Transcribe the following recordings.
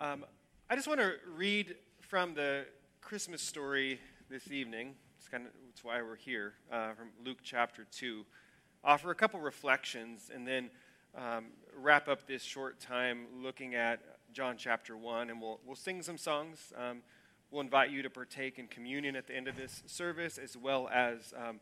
Um, I just want to read from the Christmas story this evening. It's kind of it's why we're here uh, from Luke chapter two. Offer a couple reflections and then um, wrap up this short time looking at John chapter one, and we'll we'll sing some songs. Um, we'll invite you to partake in communion at the end of this service, as well as um,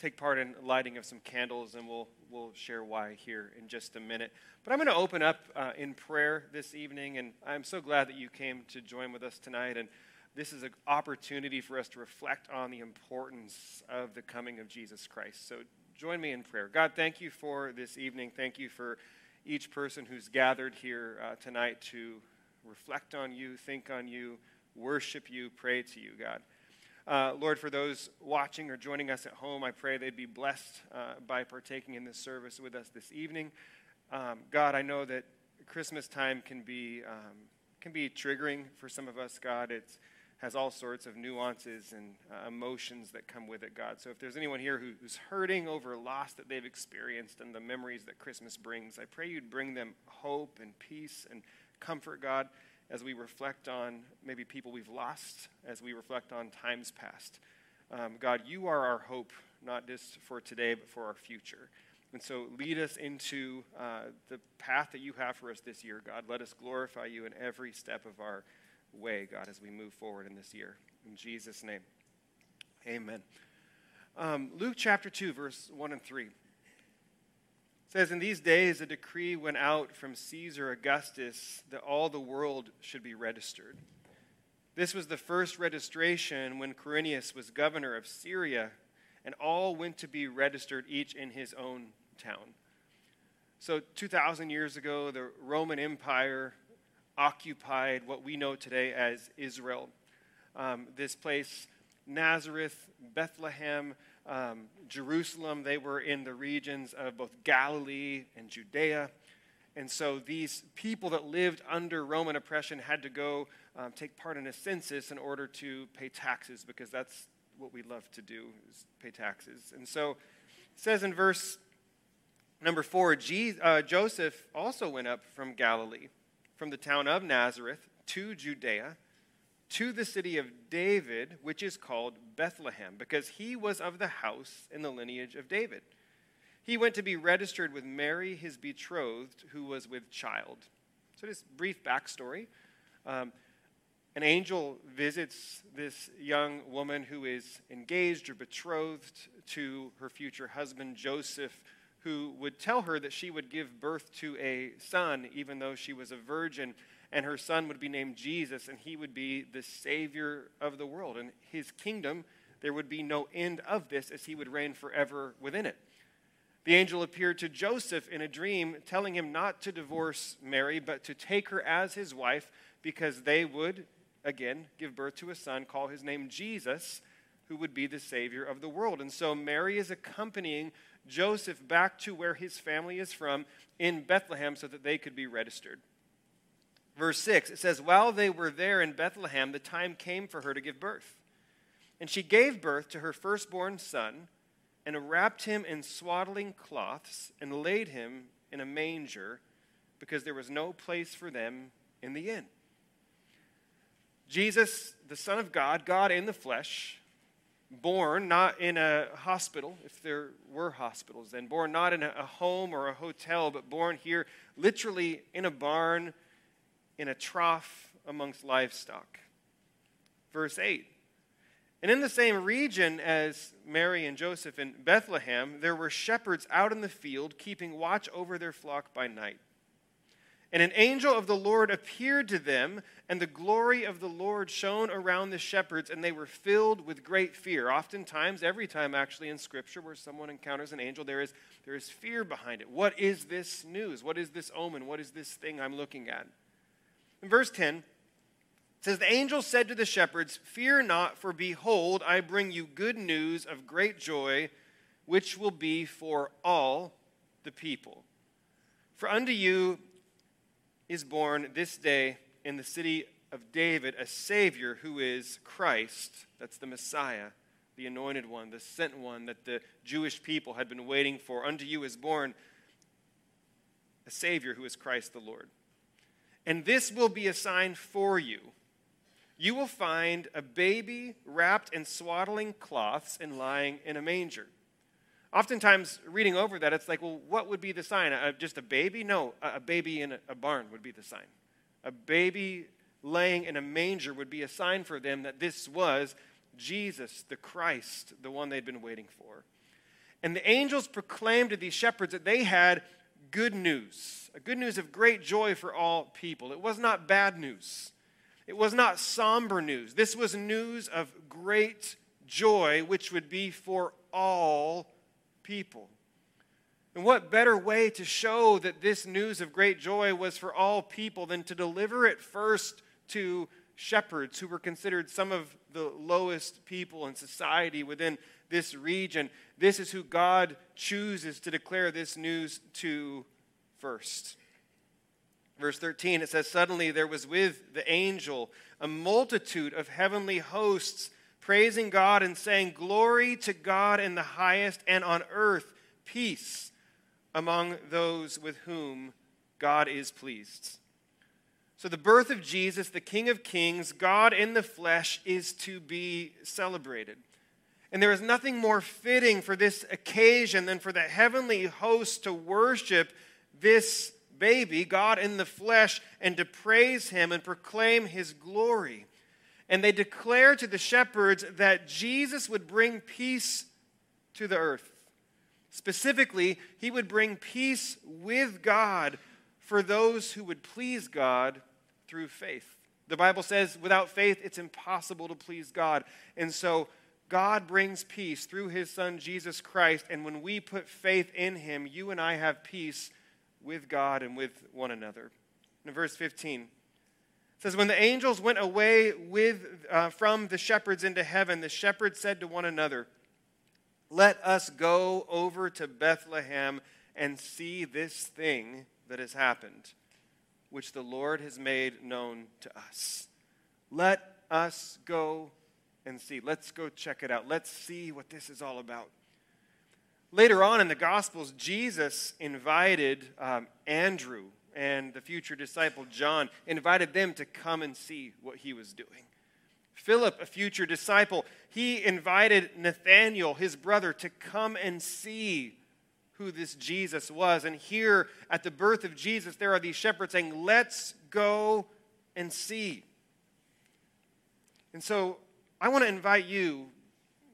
take part in lighting of some candles, and we'll we'll share why here in just a minute. But I'm going to open up uh, in prayer this evening, and I'm so glad that you came to join with us tonight. And this is an opportunity for us to reflect on the importance of the coming of Jesus Christ. So join me in prayer. God, thank you for this evening. Thank you for each person who's gathered here uh, tonight to reflect on you, think on you, worship you, pray to you, God. Uh, Lord, for those watching or joining us at home, I pray they'd be blessed uh, by partaking in this service with us this evening. Um, God, I know that Christmas time can be um, can be triggering for some of us. God, it has all sorts of nuances and uh, emotions that come with it. God, so if there's anyone here who, who's hurting over loss that they've experienced and the memories that Christmas brings, I pray you'd bring them hope and peace and comfort. God, as we reflect on maybe people we've lost, as we reflect on times past. Um, God, you are our hope, not just for today, but for our future. And so lead us into uh, the path that you have for us this year, God. Let us glorify you in every step of our way, God, as we move forward in this year. In Jesus' name, amen. Um, Luke chapter 2, verse 1 and 3 says, In these days a decree went out from Caesar Augustus that all the world should be registered. This was the first registration when Quirinius was governor of Syria, and all went to be registered, each in his own town. So, 2,000 years ago, the Roman Empire occupied what we know today as Israel. Um, this place, Nazareth, Bethlehem, um, Jerusalem, they were in the regions of both Galilee and Judea. And so these people that lived under Roman oppression had to go um, take part in a census in order to pay taxes because that's what we love to do is pay taxes. And so it says in verse Number four, uh, Joseph also went up from Galilee, from the town of Nazareth to Judea, to the city of David, which is called Bethlehem, because he was of the house in the lineage of David. He went to be registered with Mary, his betrothed, who was with child. So, just brief backstory. Um, an angel visits this young woman who is engaged or betrothed to her future husband, Joseph who would tell her that she would give birth to a son, even though she was a virgin, and her son would be named Jesus, and he would be the Savior of the world. And his kingdom, there would be no end of this, as he would reign forever within it. The angel appeared to Joseph in a dream, telling him not to divorce Mary, but to take her as his wife, because they would, again, give birth to a son, call his name Jesus, who would be the Savior of the world. And so Mary is accompanying Joseph back to where his family is from in Bethlehem so that they could be registered. Verse 6, it says, While they were there in Bethlehem, the time came for her to give birth. And she gave birth to her firstborn son, and wrapped him in swaddling cloths, and laid him in a manger, because there was no place for them in the inn. Jesus, the Son of God, God in the flesh, born not in a hospital, if there were hospitals then, born not in a home or a hotel, but born here literally in a barn, in a trough amongst livestock. Verse 8. And in the same region as Mary and Joseph in Bethlehem, there were shepherds out in the field keeping watch over their flock by night. And an angel of the Lord appeared to them, and the glory of the Lord shone around the shepherds, and they were filled with great fear. Oftentimes, every time actually in Scripture where someone encounters an angel, there is, there is fear behind it. What is this news? What is this omen? What is this thing I'm looking at? In verse 10, it says, The angel said to the shepherds, Fear not, for behold, I bring you good news of great joy, which will be for all the people. For unto you is born this day in the city of David a Savior who is Christ. That's the Messiah, the anointed one, the sent one that the Jewish people had been waiting for. Unto you is born a Savior who is Christ the Lord. And this will be a sign for you. You will find a baby wrapped in swaddling cloths and lying in a manger. Oftentimes, reading over that, it's like, well, what would be the sign? Uh, just a baby? No, a baby in a barn would be the sign. A baby laying in a manger would be a sign for them that this was Jesus, the Christ, the one they'd been waiting for. And the angels proclaimed to these shepherds that they had good news, a good news of great joy for all people. It was not bad news, it was not somber news. This was news of great joy, which would be for all people. And what better way to show that this news of great joy was for all people than to deliver it first to shepherds who were considered some of the lowest people in society within this region. This is who God chooses to declare this news to first. Verse 13, it says, Suddenly there was with the angel a multitude of heavenly hosts praising God and saying, Glory to God in the highest, and on earth peace among those with whom God is pleased. So, the birth of Jesus, the King of Kings, God in the flesh, is to be celebrated. And there is nothing more fitting for this occasion than for the heavenly host to worship this baby, God in the flesh, and to praise him and proclaim his glory. And they declare to the shepherds that Jesus would bring peace to the earth. Specifically, he would bring peace with God for those who would please God through faith. The Bible says without faith, it's impossible to please God. And so, God brings peace through his son Jesus Christ. And when we put faith in him, you and I have peace with God and with one another. In verse 15, it says, When the angels went away with, uh, from the shepherds into heaven, the shepherds said to one another, Let us go over to Bethlehem and see this thing that has happened, which the Lord has made known to us. Let us go and see. Let's go check it out. Let's see what this is all about. Later on in the Gospels, Jesus invited um, Andrew and the future disciple John, invited them to come and see what he was doing. Philip, a future disciple, he invited Nathanael, his brother, to come and see who this Jesus was. And here at the birth of Jesus, there are these shepherds saying, Let's go and see. And so I want to invite you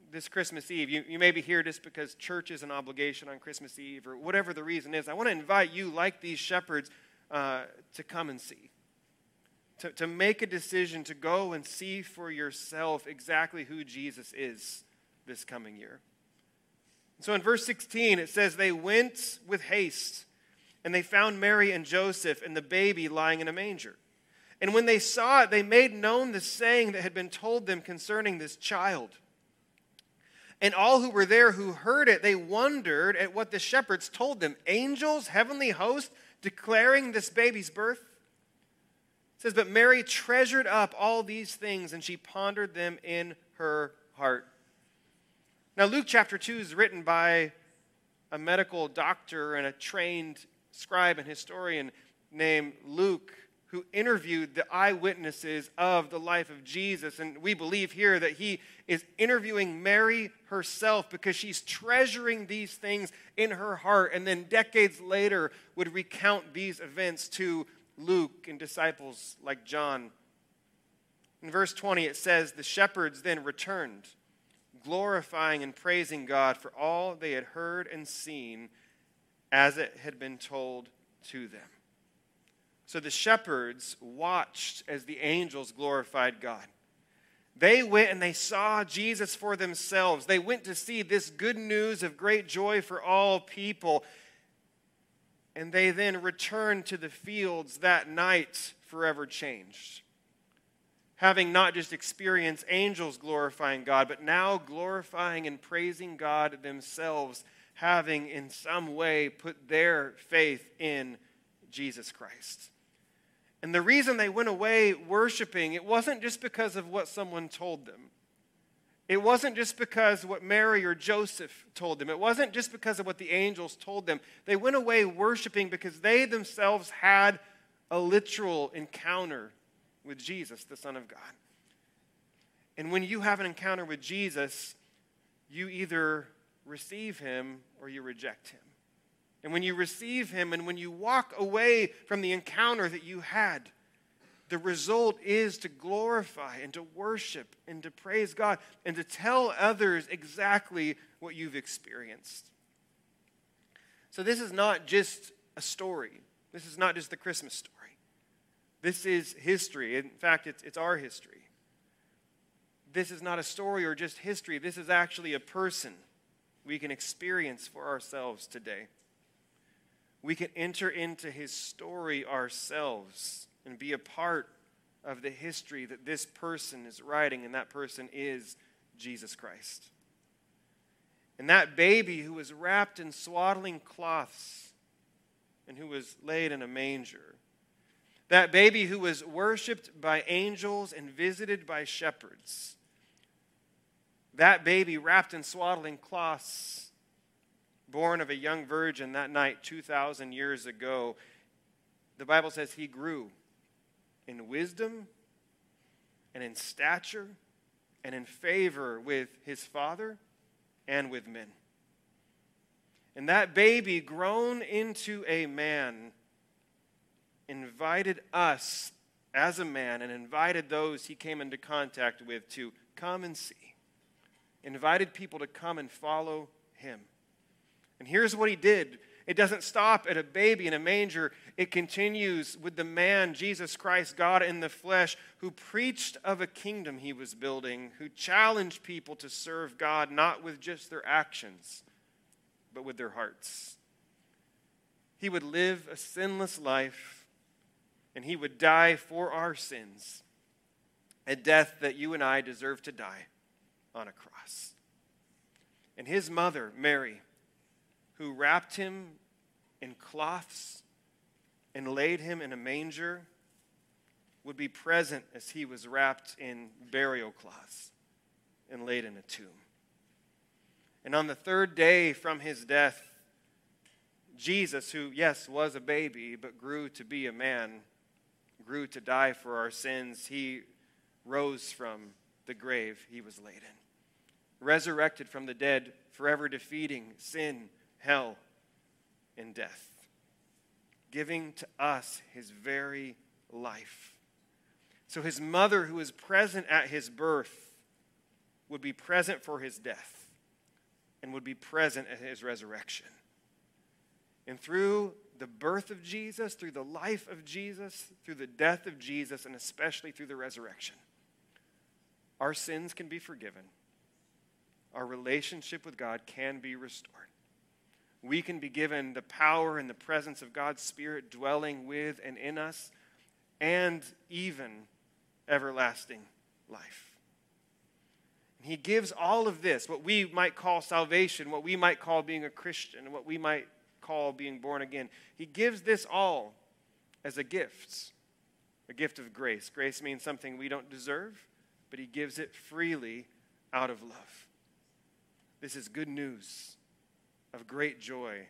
this Christmas Eve. You, you may be here just because church is an obligation on Christmas Eve or whatever the reason is. I want to invite you, like these shepherds, uh, to come and see. To, to make a decision to go and see for yourself exactly who Jesus is this coming year. So in verse 16, it says, They went with haste, and they found Mary and Joseph and the baby lying in a manger. And when they saw it, they made known the saying that had been told them concerning this child. And all who were there who heard it, they wondered at what the shepherds told them. Angels, heavenly host, declaring this baby's birth. It says, But Mary treasured up all these things, and she pondered them in her heart. Now, Luke chapter 2 is written by a medical doctor and a trained scribe and historian named Luke who interviewed the eyewitnesses of the life of Jesus. And we believe here that he is interviewing Mary herself because she's treasuring these things in her heart. And then decades later would recount these events to Luke and disciples like John. In verse 20, it says, The shepherds then returned, glorifying and praising God for all they had heard and seen as it had been told to them. So the shepherds watched as the angels glorified God. They went and they saw Jesus for themselves. They went to see this good news of great joy for all people. And they then returned to the fields that night, forever changed. Having not just experienced angels glorifying God, but now glorifying and praising God themselves, having in some way put their faith in Jesus Christ. And the reason they went away worshiping, it wasn't just because of what someone told them. It wasn't just because what Mary or Joseph told them. It wasn't just because of what the angels told them. They went away worshiping because they themselves had a literal encounter with Jesus, the Son of God. And when you have an encounter with Jesus, you either receive him or you reject him. And when you receive him and when you walk away from the encounter that you had, the result is to glorify and to worship and to praise God and to tell others exactly what you've experienced. So, this is not just a story. This is not just the Christmas story. This is history. In fact, it's, it's our history. This is not a story or just history. This is actually a person we can experience for ourselves today. We can enter into his story ourselves and be a part of the history that this person is writing, and that person is Jesus Christ. And that baby who was wrapped in swaddling cloths and who was laid in a manger, that baby who was worshiped by angels and visited by shepherds, that baby wrapped in swaddling cloths, born of a young virgin that night 2,000 years ago, the Bible says he grew in wisdom and in stature and in favor with his father and with men. And that baby, grown into a man, invited us as a man and invited those he came into contact with to come and see. Invited people to come and follow him. And here's what he did it doesn't stop at a baby in a manger. It continues with the man, Jesus Christ, God in the flesh, who preached of a kingdom he was building, who challenged people to serve God not with just their actions, but with their hearts. He would live a sinless life, and he would die for our sins, a death that you and I deserve to die on a cross. And his mother, Mary, who wrapped him in cloths and laid him in a manger would be present as he was wrapped in burial cloths and laid in a tomb. And on the third day from his death, Jesus, who, yes, was a baby, but grew to be a man, grew to die for our sins, he rose from the grave he was laid in, resurrected from the dead, forever defeating sin hell, and death, giving to us his very life. So his mother, who was present at his birth, would be present for his death and would be present at his resurrection. And through the birth of Jesus, through the life of Jesus, through the death of Jesus, and especially through the resurrection, our sins can be forgiven. Our relationship with God can be restored we can be given the power and the presence of God's Spirit dwelling with and in us, and even everlasting life. And he gives all of this, what we might call salvation, what we might call being a Christian, what we might call being born again. He gives this all as a gift, a gift of grace. Grace means something we don't deserve, but he gives it freely out of love. This is good news of great joy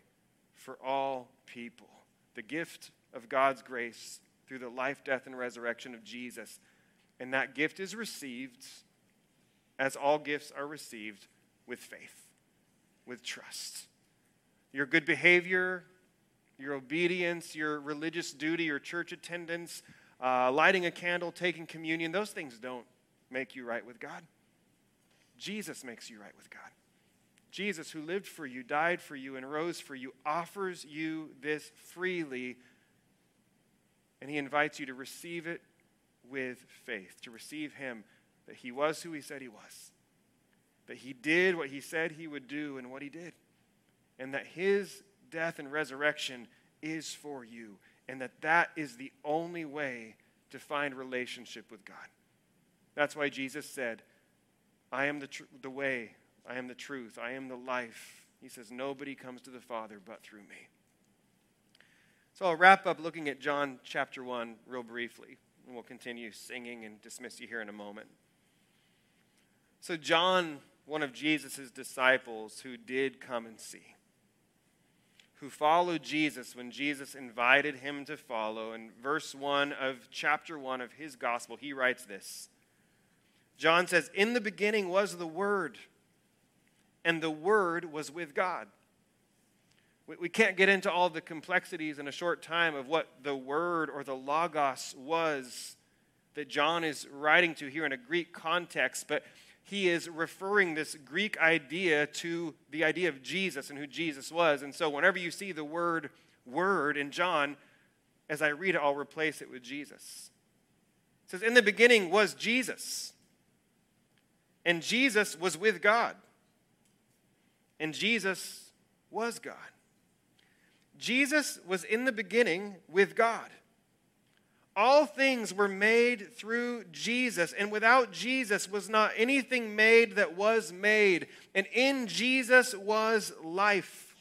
for all people. The gift of God's grace through the life, death, and resurrection of Jesus. And that gift is received, as all gifts are received, with faith, with trust. Your good behavior, your obedience, your religious duty, your church attendance, uh, lighting a candle, taking communion, those things don't make you right with God. Jesus makes you right with God. Jesus, who lived for you, died for you, and rose for you, offers you this freely. And he invites you to receive it with faith, to receive him that he was who he said he was, that he did what he said he would do and what he did, and that his death and resurrection is for you, and that that is the only way to find relationship with God. That's why Jesus said, I am the, tr- the way, I am the truth. I am the life. He says, Nobody comes to the Father but through me. So I'll wrap up looking at John chapter 1 real briefly, and we'll continue singing and dismiss you here in a moment. So, John, one of Jesus' disciples who did come and see, who followed Jesus when Jesus invited him to follow. In verse 1 of chapter 1 of his gospel, he writes this John says, In the beginning was the Word, and the Word was with God. We can't get into all the complexities in a short time of what the Word or the Logos was that John is writing to here in a Greek context, but he is referring this Greek idea to the idea of Jesus and who Jesus was. And so whenever you see the word word in John, as I read it, I'll replace it with Jesus. It says, In the beginning was Jesus, and Jesus was with God, and Jesus was God. Jesus was in the beginning with God. All things were made through Jesus, and without Jesus was not anything made that was made. And in Jesus was life,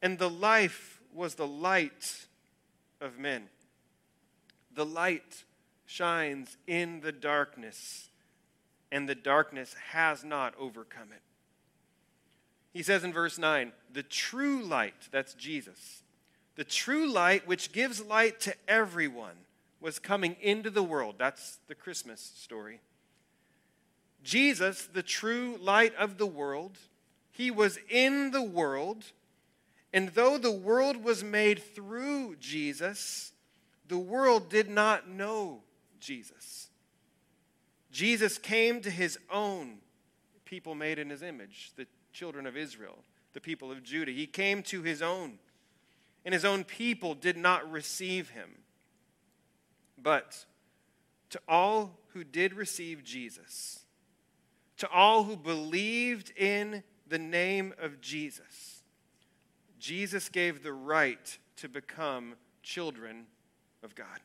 and the life was the light of men. The light shines in the darkness, and the darkness has not overcome it. He says in verse 9, the true light, that's Jesus the true light, which gives light to everyone, was coming into the world. That's the Christmas story. Jesus, the true light of the world, he was in the world, and though the world was made through Jesus, the world did not know Jesus. Jesus came to his own people made in his image, the children of Israel, the people of Judah. He came to his own and his own people did not receive him. But to all who did receive Jesus, to all who believed in the name of Jesus, Jesus gave the right to become children of God,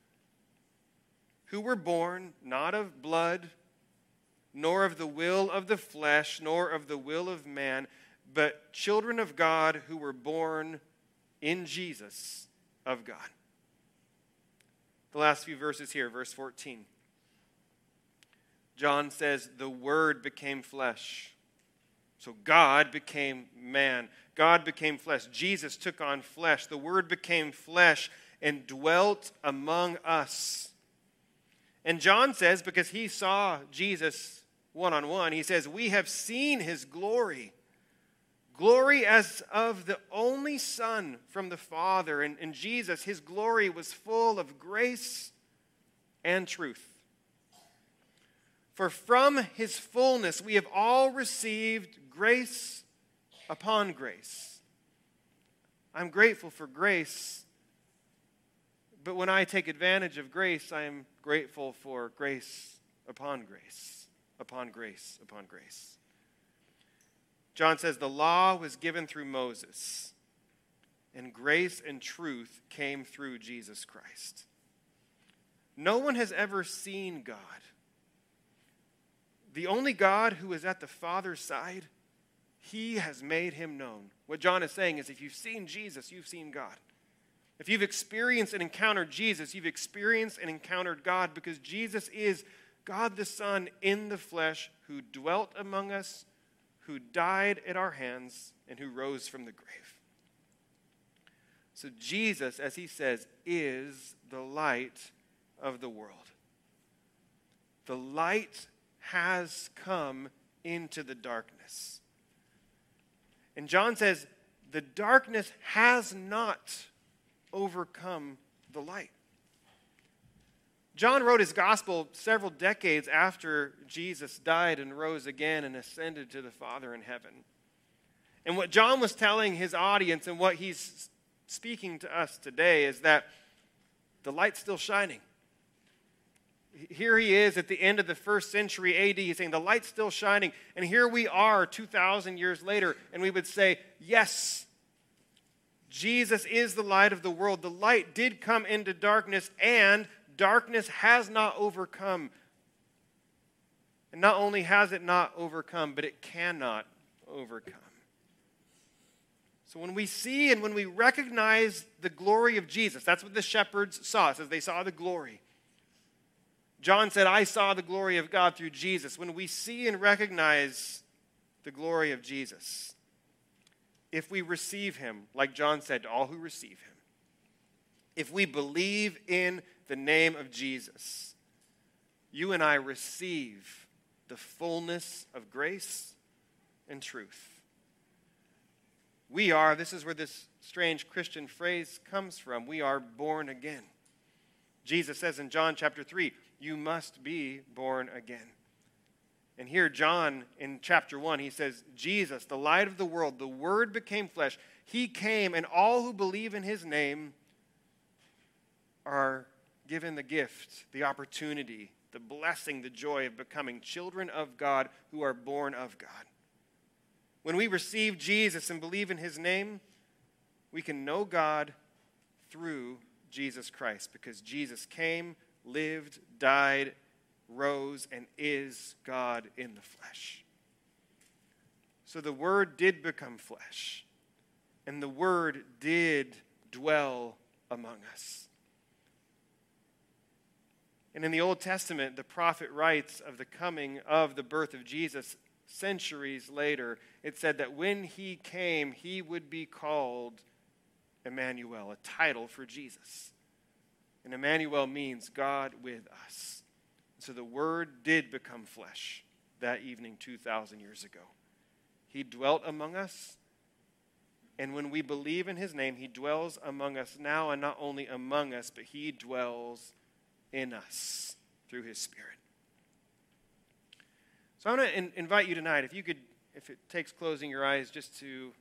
who were born not of blood, nor of the will of the flesh, nor of the will of man, but children of God who were born in Jesus of God. The last few verses here, verse 14. John says, The Word became flesh. So God became man. God became flesh. Jesus took on flesh. The Word became flesh and dwelt among us. And John says, because he saw Jesus one on one, he says, We have seen his glory glory as of the only Son from the Father. And, and Jesus, his glory was full of grace and truth. For from his fullness we have all received grace upon grace. I'm grateful for grace, but when I take advantage of grace, I am grateful for grace upon grace, upon grace, upon grace. John says the law was given through Moses, and grace and truth came through Jesus Christ. No one has ever seen God. The only God who is at the Father's side, he has made him known. What John is saying is if you've seen Jesus, you've seen God. If you've experienced and encountered Jesus, you've experienced and encountered God because Jesus is God the Son in the flesh who dwelt among us who died at our hands and who rose from the grave. So, Jesus, as he says, is the light of the world. The light has come into the darkness. And John says, the darkness has not overcome the light. John wrote his gospel several decades after Jesus died and rose again and ascended to the Father in heaven. And what John was telling his audience and what he's speaking to us today is that the light's still shining. Here he is at the end of the first century AD. He's saying the light's still shining. And here we are 2,000 years later, and we would say, yes, Jesus is the light of the world. The light did come into darkness, and darkness has not overcome. And not only has it not overcome, but it cannot overcome. So when we see and when we recognize the glory of Jesus, that's what the shepherds saw, as they saw the glory. John said, I saw the glory of God through Jesus. When we see and recognize the glory of Jesus, if we receive him, like John said to all who receive him, if we believe in the name of Jesus, you and I receive the fullness of grace and truth. We are, this is where this strange Christian phrase comes from, we are born again. Jesus says in John chapter 3, you must be born again. And here, John in chapter 1, he says, Jesus, the light of the world, the Word became flesh. He came, and all who believe in his name are given the gift, the opportunity, the blessing, the joy of becoming children of God who are born of God. When we receive Jesus and believe in his name, we can know God through Jesus Christ because Jesus came, lived, died, rose, and is God in the flesh. So the Word did become flesh, and the Word did dwell among us. And in the Old Testament, the prophet writes of the coming of the birth of Jesus centuries later. It said that when he came, he would be called Emmanuel, a title for Jesus. And Emmanuel means God with us. So the Word did become flesh that evening 2,000 years ago. He dwelt among us, and when we believe in His name, He dwells among us now, and not only among us, but He dwells in us through His Spirit. So I want to in- invite you tonight, if you could, if it takes closing your eyes just to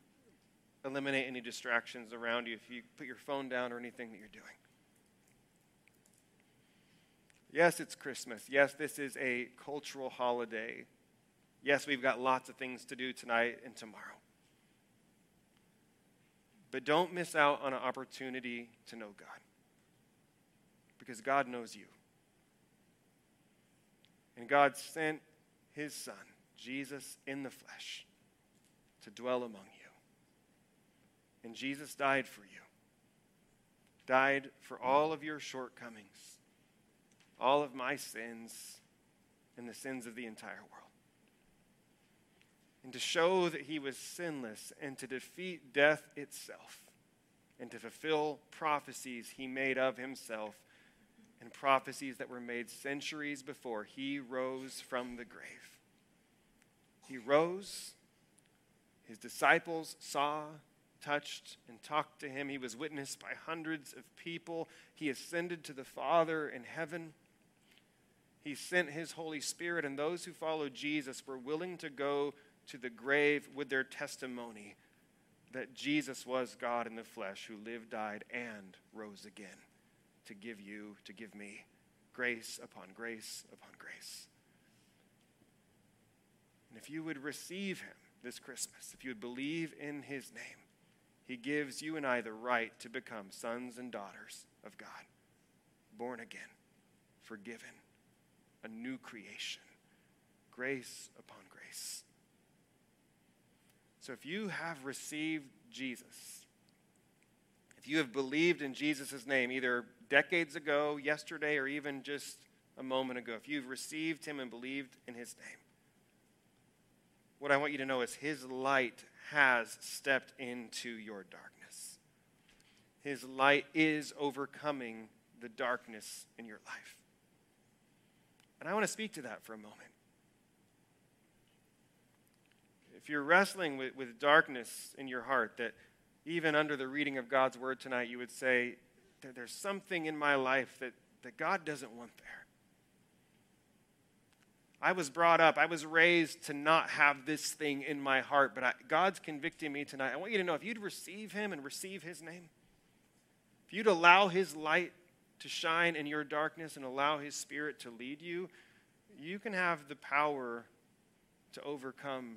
eliminate any distractions around you, if you put your phone down or anything that you're doing. Yes, it's Christmas. Yes, this is a cultural holiday. Yes, we've got lots of things to do tonight and tomorrow. But don't miss out on an opportunity to know God. Because God knows you. And God sent his Son, Jesus in the flesh, to dwell among you. And Jesus died for you, died for all of your shortcomings all of my sins and the sins of the entire world. And to show that he was sinless and to defeat death itself and to fulfill prophecies he made of himself and prophecies that were made centuries before, he rose from the grave. He rose. His disciples saw, touched, and talked to him. He was witnessed by hundreds of people. He ascended to the Father in heaven. He sent His Holy Spirit, and those who followed Jesus were willing to go to the grave with their testimony that Jesus was God in the flesh who lived, died, and rose again to give you, to give me grace upon grace upon grace. And if you would receive Him this Christmas, if you would believe in His name, He gives you and I the right to become sons and daughters of God, born again, forgiven a new creation. Grace upon grace. So if you have received Jesus, if you have believed in Jesus' name, either decades ago, yesterday, or even just a moment ago, if you've received him and believed in his name, what I want you to know is his light has stepped into your darkness. His light is overcoming the darkness in your life. And I want to speak to that for a moment. If you're wrestling with, with darkness in your heart, that even under the reading of God's word tonight, you would say, There's something in my life that, that God doesn't want there. I was brought up, I was raised to not have this thing in my heart, but I, God's convicting me tonight. I want you to know if you'd receive Him and receive His name, if you'd allow His light to shine in your darkness and allow His Spirit to lead you, you can have the power to overcome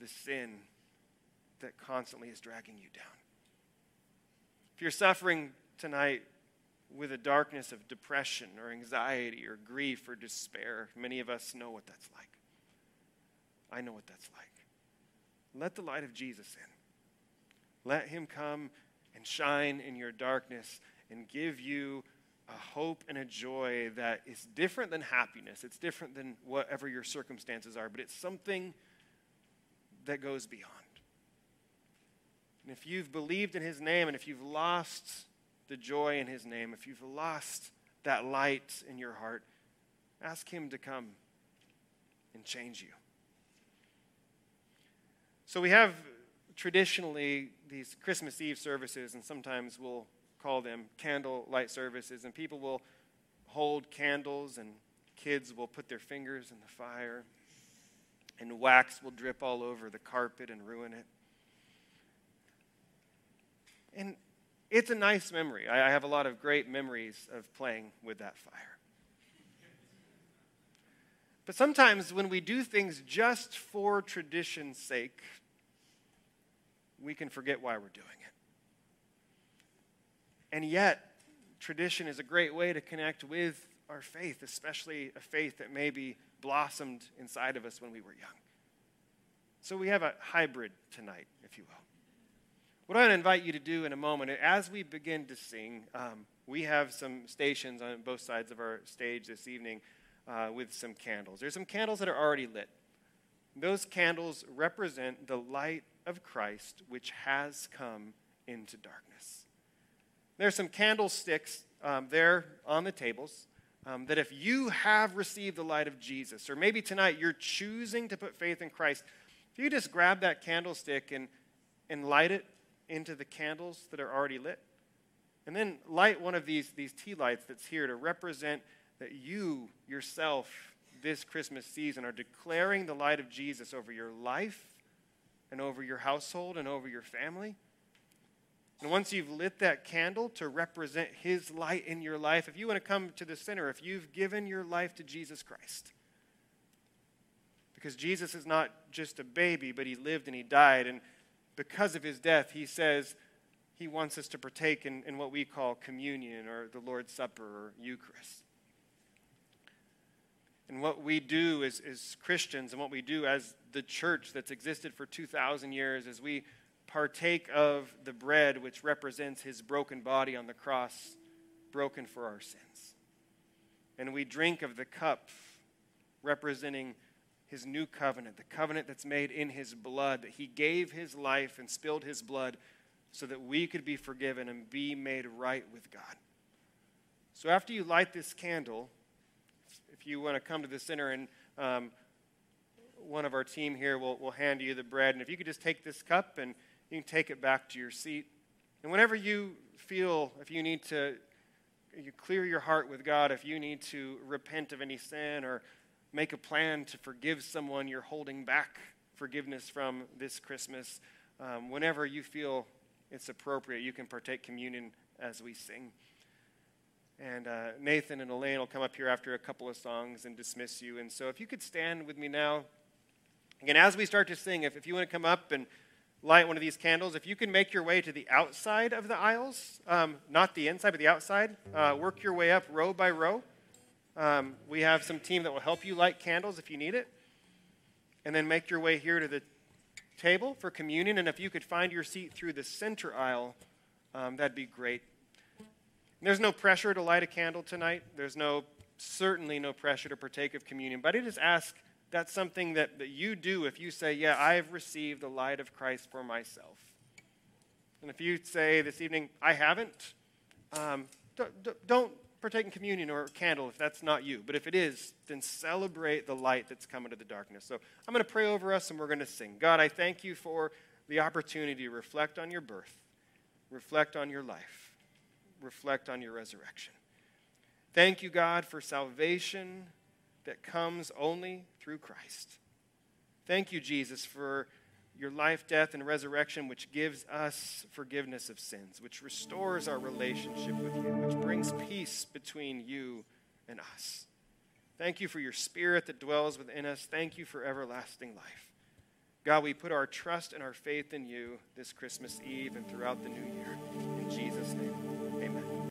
the sin that constantly is dragging you down. If you're suffering tonight with a darkness of depression or anxiety or grief or despair, many of us know what that's like. I know what that's like. Let the light of Jesus in. Let him come and shine in your darkness and give you a hope and a joy that is different than happiness. It's different than whatever your circumstances are, but it's something that goes beyond. And if you've believed in his name and if you've lost the joy in his name, if you've lost that light in your heart, ask him to come and change you. So we have traditionally these Christmas Eve services, and sometimes we'll call them candle light services, and people will hold candles, and kids will put their fingers in the fire, and wax will drip all over the carpet and ruin it. And it's a nice memory. I have a lot of great memories of playing with that fire. But sometimes when we do things just for tradition's sake, we can forget why we're doing it. And yet, tradition is a great way to connect with our faith, especially a faith that maybe blossomed inside of us when we were young. So we have a hybrid tonight, if you will. What I want to invite you to do in a moment, as we begin to sing, um, we have some stations on both sides of our stage this evening uh, with some candles. There's some candles that are already lit. Those candles represent the light of Christ which has come into darkness. There are some candlesticks um, there on the tables um, that if you have received the light of Jesus, or maybe tonight you're choosing to put faith in Christ, if you just grab that candlestick and, and light it into the candles that are already lit, and then light one of these, these tea lights that's here to represent that you yourself this Christmas season are declaring the light of Jesus over your life and over your household and over your family. And once you've lit that candle to represent His light in your life, if you want to come to the center, if you've given your life to Jesus Christ, because Jesus is not just a baby, but He lived and He died. And because of His death, He says He wants us to partake in, in what we call communion or the Lord's Supper or Eucharist. And what we do as, as Christians and what we do as the church that's existed for 2,000 years is we partake of the bread which represents his broken body on the cross, broken for our sins. And we drink of the cup representing his new covenant, the covenant that's made in his blood, that he gave his life and spilled his blood so that we could be forgiven and be made right with God. So after you light this candle, if you want to come to the center and um, one of our team here will, will hand you the bread. And if you could just take this cup and you can take it back to your seat. And whenever you feel, if you need to you clear your heart with God, if you need to repent of any sin or make a plan to forgive someone you're holding back forgiveness from this Christmas, um, whenever you feel it's appropriate, you can partake communion as we sing. And uh, Nathan and Elaine will come up here after a couple of songs and dismiss you. And so if you could stand with me now. Again, as we start to sing, if, if you want to come up and light one of these candles, if you can make your way to the outside of the aisles, um, not the inside, but the outside, uh, work your way up row by row. Um, we have some team that will help you light candles if you need it. And then make your way here to the table for communion. And if you could find your seat through the center aisle, um, that'd be great. There's no pressure to light a candle tonight. There's no, certainly no pressure to partake of communion. But I just ask that's something that, that you do if you say, Yeah, I've received the light of Christ for myself. And if you say this evening, I haven't, um, don't, don't partake in communion or candle if that's not you. But if it is, then celebrate the light that's come into the darkness. So I'm going to pray over us and we're going to sing. God, I thank you for the opportunity to reflect on your birth, reflect on your life reflect on your resurrection. Thank you, God, for salvation that comes only through Christ. Thank you, Jesus, for your life, death, and resurrection, which gives us forgiveness of sins, which restores our relationship with you, which brings peace between you and us. Thank you for your spirit that dwells within us. Thank you for everlasting life. God, we put our trust and our faith in you this Christmas Eve and throughout the new year.